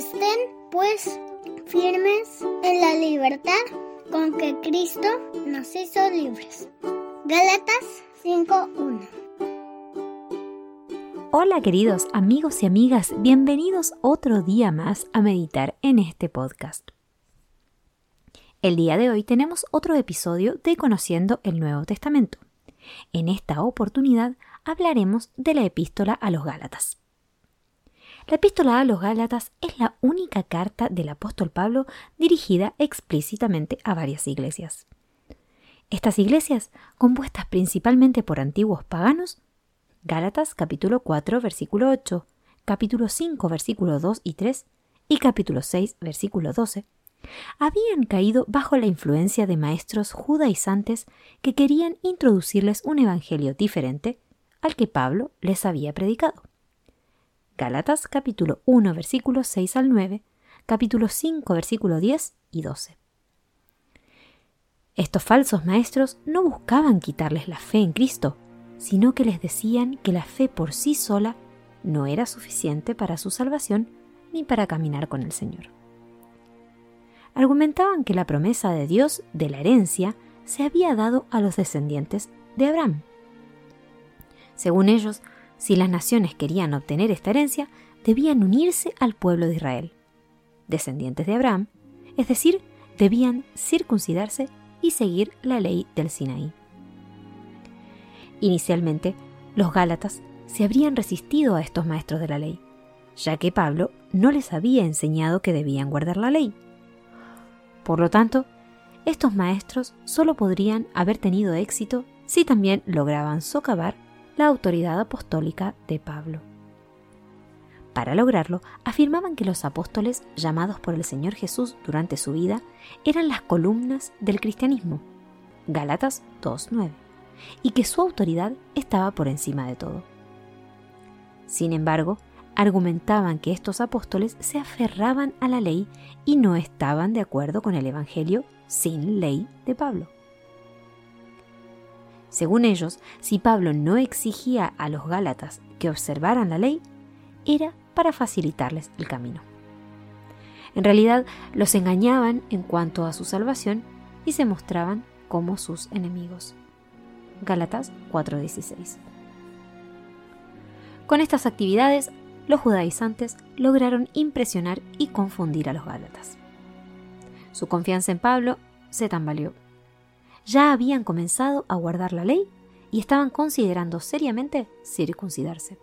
Estén pues firmes en la libertad con que Cristo nos hizo libres. Gálatas 5.1 Hola queridos amigos y amigas, bienvenidos otro día más a meditar en este podcast. El día de hoy tenemos otro episodio de Conociendo el Nuevo Testamento. En esta oportunidad hablaremos de la epístola a los Gálatas. La epístola a los Gálatas es la única carta del apóstol Pablo dirigida explícitamente a varias iglesias. Estas iglesias, compuestas principalmente por antiguos paganos, Gálatas capítulo 4 versículo 8, capítulo 5 versículo 2 y 3 y capítulo 6 versículo 12, habían caído bajo la influencia de maestros judaizantes que querían introducirles un evangelio diferente al que Pablo les había predicado. Gálatas capítulo 1 versículos 6 al 9, capítulo 5 versículo 10 y 12. Estos falsos maestros no buscaban quitarles la fe en Cristo, sino que les decían que la fe por sí sola no era suficiente para su salvación ni para caminar con el Señor. Argumentaban que la promesa de Dios de la herencia se había dado a los descendientes de Abraham. Según ellos, si las naciones querían obtener esta herencia, debían unirse al pueblo de Israel, descendientes de Abraham, es decir, debían circuncidarse y seguir la ley del Sinaí. Inicialmente, los Gálatas se habrían resistido a estos maestros de la ley, ya que Pablo no les había enseñado que debían guardar la ley. Por lo tanto, estos maestros solo podrían haber tenido éxito si también lograban socavar la autoridad apostólica de Pablo. Para lograrlo, afirmaban que los apóstoles llamados por el Señor Jesús durante su vida eran las columnas del cristianismo, Gálatas 2.9, y que su autoridad estaba por encima de todo. Sin embargo, argumentaban que estos apóstoles se aferraban a la ley y no estaban de acuerdo con el Evangelio sin ley de Pablo. Según ellos, si Pablo no exigía a los Gálatas que observaran la ley, era para facilitarles el camino. En realidad, los engañaban en cuanto a su salvación y se mostraban como sus enemigos. Gálatas 4:16. Con estas actividades, los judaizantes lograron impresionar y confundir a los Gálatas. Su confianza en Pablo se tambaleó ya habían comenzado a guardar la ley y estaban considerando seriamente circuncidarse.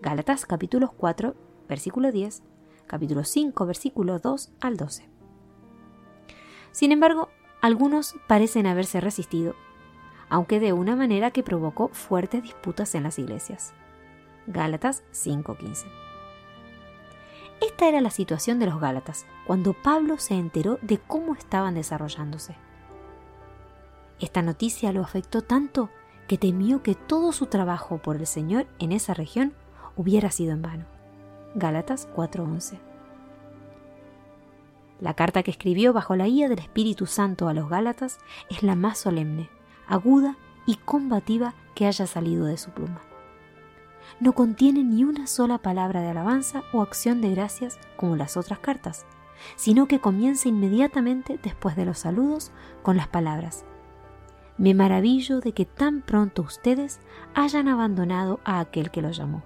Gálatas capítulo 4, versículo 10, capítulo 5, versículo 2 al 12. Sin embargo, algunos parecen haberse resistido, aunque de una manera que provocó fuertes disputas en las iglesias. Gálatas 5:15. Esta era la situación de los Gálatas cuando Pablo se enteró de cómo estaban desarrollándose. Esta noticia lo afectó tanto que temió que todo su trabajo por el Señor en esa región hubiera sido en vano. Gálatas 4:11 La carta que escribió bajo la guía del Espíritu Santo a los Gálatas es la más solemne, aguda y combativa que haya salido de su pluma. No contiene ni una sola palabra de alabanza o acción de gracias como las otras cartas, sino que comienza inmediatamente después de los saludos con las palabras me maravillo de que tan pronto ustedes hayan abandonado a aquel que los llamó.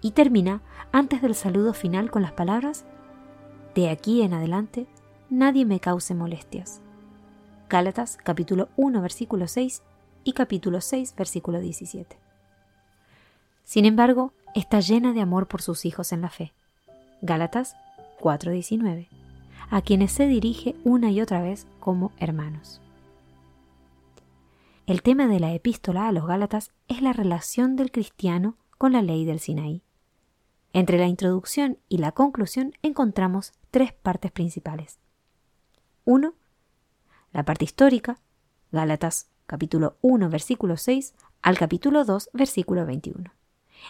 Y termina antes del saludo final con las palabras, De aquí en adelante, nadie me cause molestias. Gálatas capítulo 1 versículo 6 y capítulo 6 versículo 17. Sin embargo, está llena de amor por sus hijos en la fe. Gálatas 4:19. a quienes se dirige una y otra vez como hermanos. El tema de la epístola a los Gálatas es la relación del cristiano con la ley del Sinaí. Entre la introducción y la conclusión encontramos tres partes principales. 1. La parte histórica, Gálatas capítulo 1 versículo 6 al capítulo 2 versículo 21,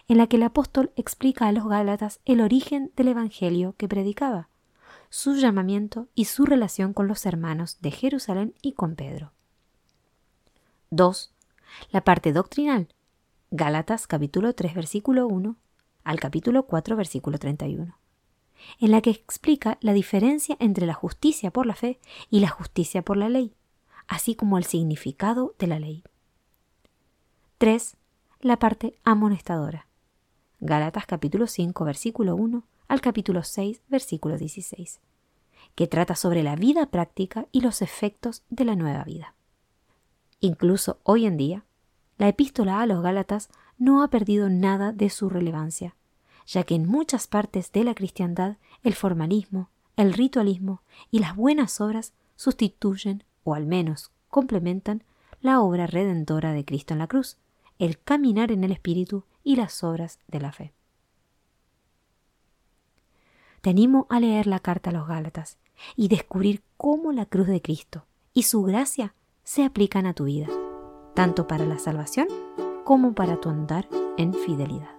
en la que el apóstol explica a los Gálatas el origen del Evangelio que predicaba, su llamamiento y su relación con los hermanos de Jerusalén y con Pedro. 2. La parte doctrinal, Gálatas capítulo 3 versículo 1 al capítulo 4, versículo 31, en la que explica la diferencia entre la justicia por la fe y la justicia por la ley, así como el significado de la ley. 3. La parte amonestadora. Gálatas capítulo 5, versículo 1 al capítulo 6, versículo 16, que trata sobre la vida práctica y los efectos de la nueva vida. Incluso hoy en día, la epístola a los Gálatas no ha perdido nada de su relevancia, ya que en muchas partes de la cristiandad el formalismo, el ritualismo y las buenas obras sustituyen, o al menos complementan, la obra redentora de Cristo en la cruz, el caminar en el Espíritu y las obras de la fe. Te animo a leer la carta a los Gálatas y descubrir cómo la cruz de Cristo y su gracia se aplican a tu vida, tanto para la salvación como para tu andar en fidelidad.